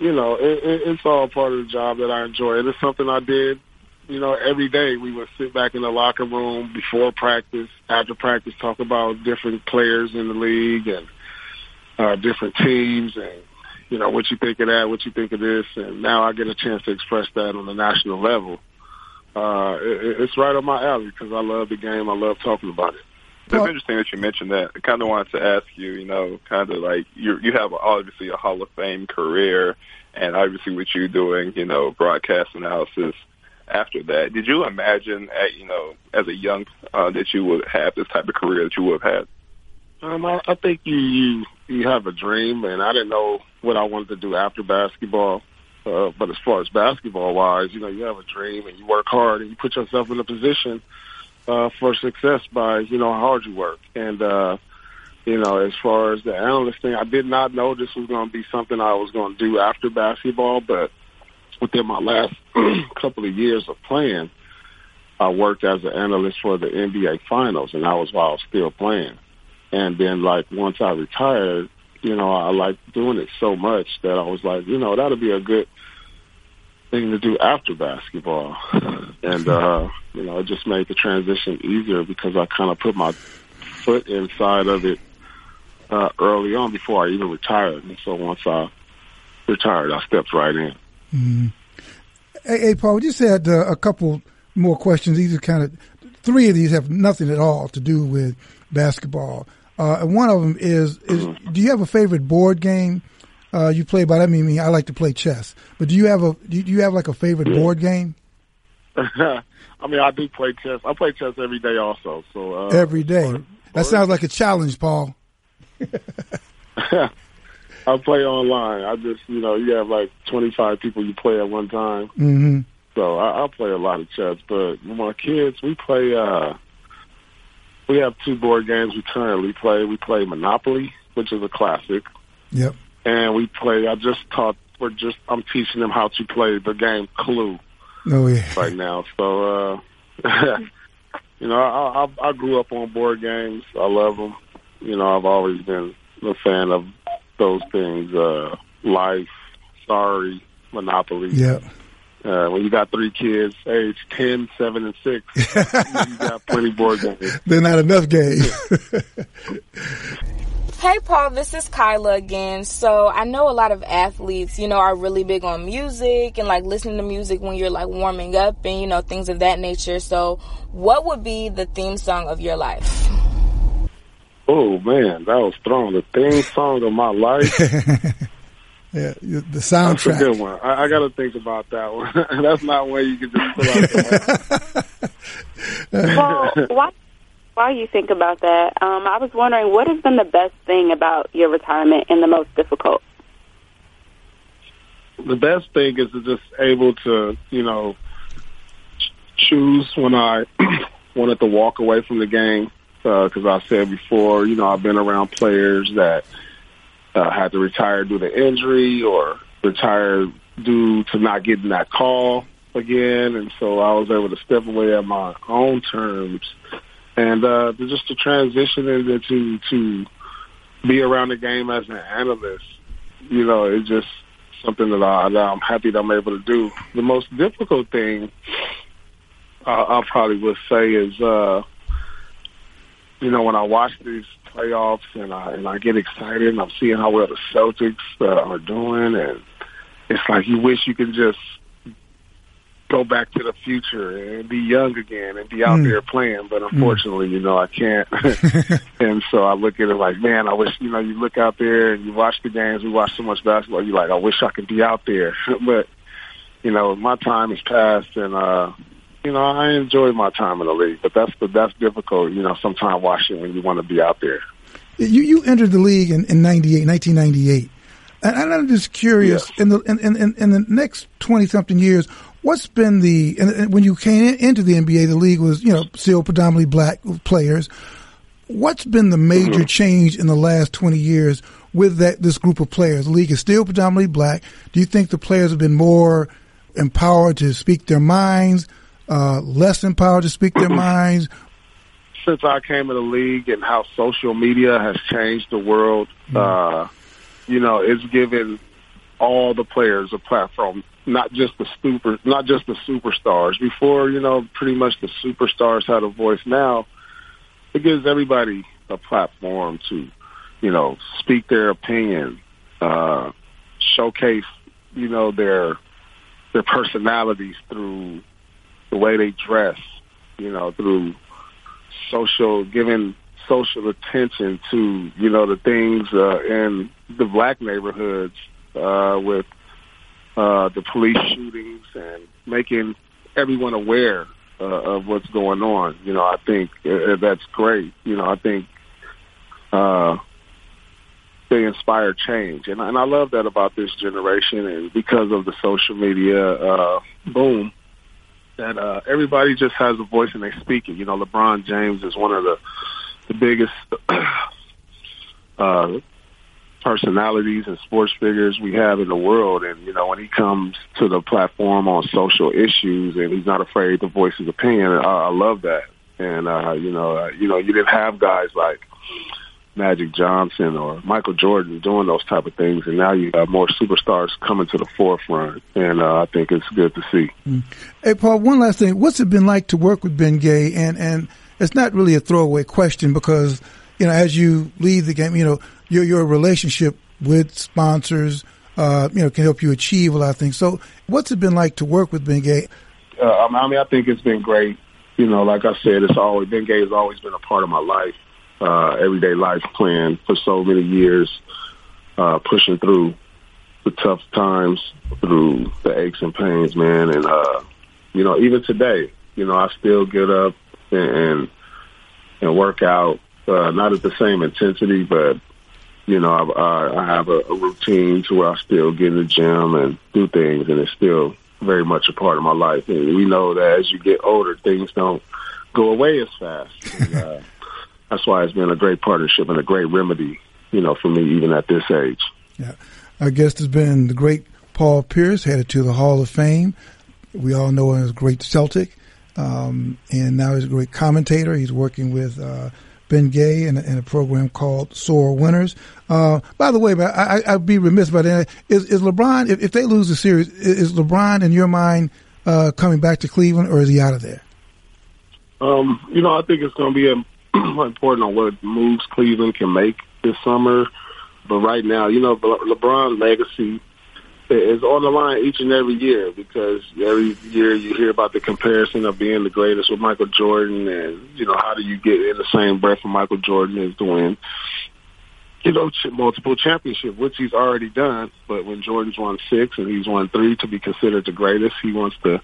you know it, it, it's all part of the job that I enjoy, and it's something I did. You know, every day we would sit back in the locker room before practice, after practice, talk about different players in the league and uh, different teams, and you know what you think of that, what you think of this, and now I get a chance to express that on the national level. Uh, it, it's right up my alley because I love the game. I love talking about it. It's well, interesting that you mentioned that. I kind of wanted to ask you, you know, kind of like you you have obviously a Hall of Fame career, and obviously what you doing, you know, broadcast analysis. After that, did you imagine, at, you know, as a young uh, that you would have this type of career that you would have had? Um, I, I think you, you you have a dream, and I didn't know what I wanted to do after basketball. Uh, but as far as basketball wise, you know, you have a dream and you work hard and you put yourself in a position uh, for success by you know how hard you work. And uh, you know, as far as the analyst thing, I did not know this was going to be something I was going to do after basketball, but within my last couple of years of playing, I worked as an analyst for the NBA Finals, and that was while I was still playing. And then, like once I retired, you know, I liked doing it so much that I was like, you know, that'll be a good thing to do after basketball. And, uh, you know, it just made the transition easier because I kind of put my foot inside of it uh, early on before I even retired. And so once I retired, I stepped right in. Mm-hmm. Hey, hey, Paul, we just had uh, a couple more questions. These are kind of three of these have nothing at all to do with basketball. Uh, and one of them is, is do you have a favorite board game uh, you play? By that I mean, I like to play chess. But do you have a do you have like a favorite board game? I mean, I do play chess. I play chess every day, also. So uh, every day. that sounds like a challenge, Paul. I play online. I just, you know, you have like 25 people you play at one time. Mm-hmm. So I, I play a lot of chess. But my kids, we play. uh We have two board games we currently play. We play Monopoly, which is a classic. Yep. And we play. I just taught. We're just. I'm teaching them how to play the game Clue. Oh yeah. Right now, so uh you know, I, I I grew up on board games. I love them. You know, I've always been a fan of those things. Uh Life, Sorry, Monopoly. Yeah. Uh, when you got three kids, age 10, 7, and 6, you got plenty board games. They're not enough games. Hey, Paul, this is Kyla again. So I know a lot of athletes, you know, are really big on music and like listening to music when you're like warming up and, you know, things of that nature. So what would be the theme song of your life? Oh, man, that was strong. The theme song of my life. yeah, the soundtrack. That's a good one. I, I got to think about that one. That's not one you can just pull out well, why while you think about that, um, I was wondering what has been the best thing about your retirement and the most difficult? The best thing is to just able to, you know, choose when I wanted to walk away from the game. Because I said before, you know, I've been around players that uh, had to retire due to injury or retire due to not getting that call again. And so I was able to step away at my own terms and uh, just to transition into to to be around the game as an analyst, you know, it's just something that, I, that I'm happy that I'm able to do. The most difficult thing uh, I probably would say is, uh, you know, when I watch these playoffs and I and I get excited and I'm seeing how well the Celtics uh, are doing, and it's like you wish you could just go back to the future and be young again and be out Hmm. mm. there playing. But unfortunately, mm. you know, I can't. and so I look at it like, man, I wish, you know, you look out there and you watch the games. We watch so much basketball. You're like, I wish I could be out there. but, you know, my time has passed and, uh, you know, I enjoy my time in the league, but that's the, that's difficult, you know, sometimes watching when you want to be out there. You you entered the league in, in 98, 1998. And I'm just curious, in the in, in, in the next 20 something years, what's been the and, when you came in, into the NBA, the league was you know still predominantly black players. What's been the major change in the last twenty years with that this group of players? The league is still predominantly black. Do you think the players have been more empowered to speak their minds, uh, less empowered to speak their minds? Since I came in the league and how social media has changed the world, uh, you know, it's given all the players a platform not just the super, not just the superstars. Before, you know, pretty much the superstars had a voice. Now, it gives everybody a platform to, you know, speak their opinion, uh, showcase, you know, their their personalities through the way they dress, you know, through social, giving social attention to, you know, the things uh, in the black neighborhoods uh, with uh, the police shootings and making everyone aware uh, of what's going on. You know, I think uh, that's great. You know, I think uh, they inspire change, and, and I love that about this generation. And because of the social media uh, boom, that uh, everybody just has a voice and they speak it. You know, LeBron James is one of the the biggest. uh, personalities and sports figures we have in the world. And, you know, when he comes to the platform on social issues and he's not afraid to voice his opinion, I, I love that. And, uh, you know, uh, you know, you didn't have guys like Magic Johnson or Michael Jordan doing those type of things. And now you have more superstars coming to the forefront. And, uh, I think it's good to see. Mm. Hey, Paul, one last thing. What's it been like to work with Bengay? And, and it's not really a throwaway question because, you know, as you leave the game, you know, your your relationship with sponsors, uh, you know, can help you achieve a lot of things. So, what's it been like to work with Bengay? Uh, I mean, I think it's been great. you know, like I said, it's always Bengay has always been a part of my life, uh, everyday life plan for so many years, uh, pushing through the tough times, through the aches and pains, man. And, uh, you know, even today, you know, I still get up and, and, and work out, uh, not at the same intensity, but, you know, I, I have a, a routine to where I still get in the gym and do things and it's still very much a part of my life. And we know that as you get older, things don't go away as fast. And, uh, that's why it's been a great partnership and a great remedy, you know, for me even at this age. Yeah. Our guest has been the great Paul Pierce, headed to the Hall of Fame. We all know him as a great Celtic. Um, and now he's a great commentator. He's working with uh, Bengay in a, in a, program called Sore Winners. Uh, by the way, I, I, would be remiss about that. Is, is LeBron, if, if, they lose the series, is LeBron in your mind uh, coming back to Cleveland or is he out of there? Um, you know, I think it's going to be important on what moves Cleveland can make this summer. But right now, you know, LeBron's legacy is on the line each and every year because every year you hear about the comparison of being the greatest with Michael Jordan and, you know, how do you get in the same breath with Michael Jordan is to win, you know, multiple championship, which he's already done. But when Jordan's won six and he's won three to be considered the greatest, he wants to,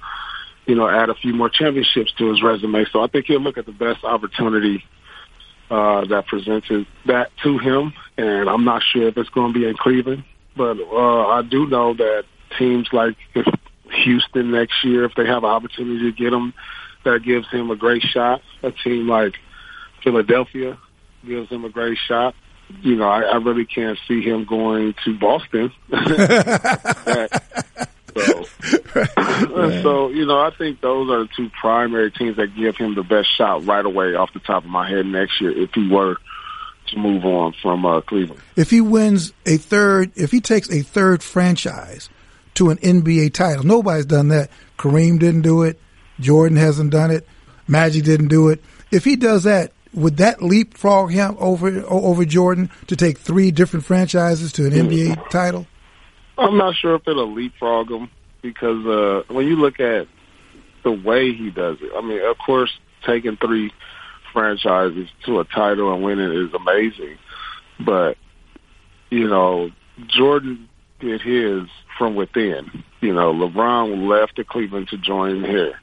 you know, add a few more championships to his resume. So I think he'll look at the best opportunity uh, that presented that to him. And I'm not sure if it's going to be in Cleveland but uh, I do know that teams like if Houston next year, if they have an opportunity to get him, that gives him a great shot. A team like Philadelphia gives him a great shot. You know, I, I really can't see him going to Boston. so, so you know, I think those are the two primary teams that give him the best shot right away off the top of my head next year if he were to move on from uh, Cleveland. If he wins a third, if he takes a third franchise to an NBA title, nobody's done that. Kareem didn't do it. Jordan hasn't done it. Magic didn't do it. If he does that, would that leapfrog him over over Jordan to take three different franchises to an NBA title? I'm not sure if it'll leapfrog him because uh, when you look at the way he does it, I mean, of course, taking three franchises to a title and winning is amazing. But, you know, Jordan did his from within. You know, LeBron left the Cleveland to join here.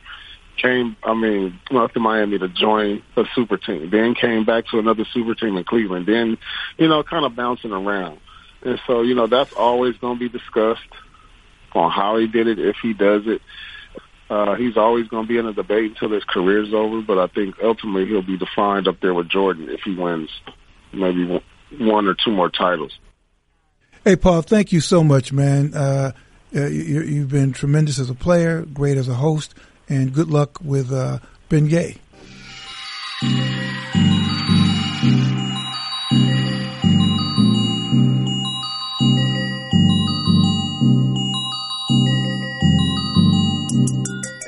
Came, I mean, left to Miami to join a super team. Then came back to another super team in Cleveland. Then, you know, kind of bouncing around. And so, you know, that's always going to be discussed on how he did it, if he does it. Uh, he's always going to be in a debate until his career's over, but I think ultimately he'll be defined up there with Jordan if he wins maybe one or two more titles. Hey, Paul, thank you so much, man. Uh, uh you, have been tremendous as a player, great as a host, and good luck with uh, Bengay.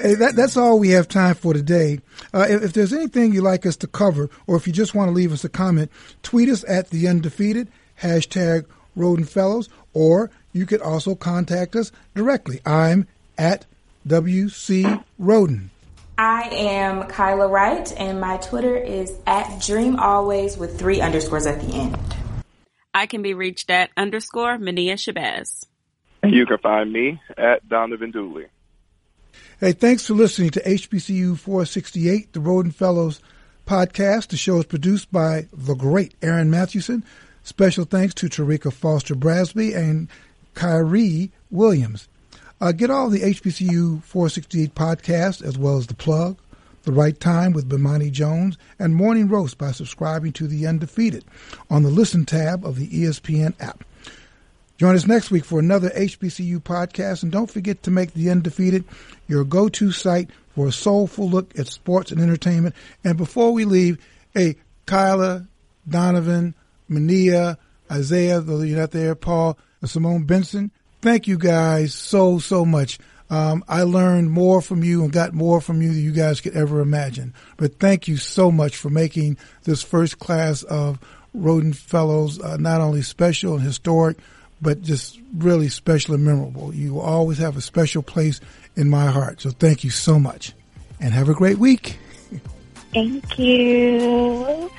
Hey, that, that's all we have time for today. Uh, if, if, there's anything you'd like us to cover, or if you just want to leave us a comment, tweet us at the undefeated hashtag Rhoden Fellows, or you could also contact us directly. I'm at WC Rhoden. I am Kyla Wright, and my Twitter is at Dream Always with three underscores at the end. I can be reached at underscore Mania Shabazz. You can find me at Donovan Dooley. Hey, thanks for listening to HBCU 468, the Rhoden Fellows podcast. The show is produced by the great Aaron Mathewson. Special thanks to Tarika Foster Brasby and Kyrie Williams. Uh, get all the HBCU 468 podcasts as well as The Plug, The Right Time with Bomani Jones, and Morning Roast by subscribing to The Undefeated on the Listen tab of the ESPN app. Join us next week for another HBCU podcast, and don't forget to make The Undefeated your go-to site for a soulful look at sports and entertainment. And before we leave, hey, Kyla, Donovan, Mania, Isaiah, though you're not there, Paul, Simone Benson, thank you guys so, so much. Um, I learned more from you and got more from you than you guys could ever imagine. But thank you so much for making this first class of Rhoden Fellows uh, not only special and historic, but just really special and memorable. You always have a special place in my heart. So thank you so much and have a great week. Thank you.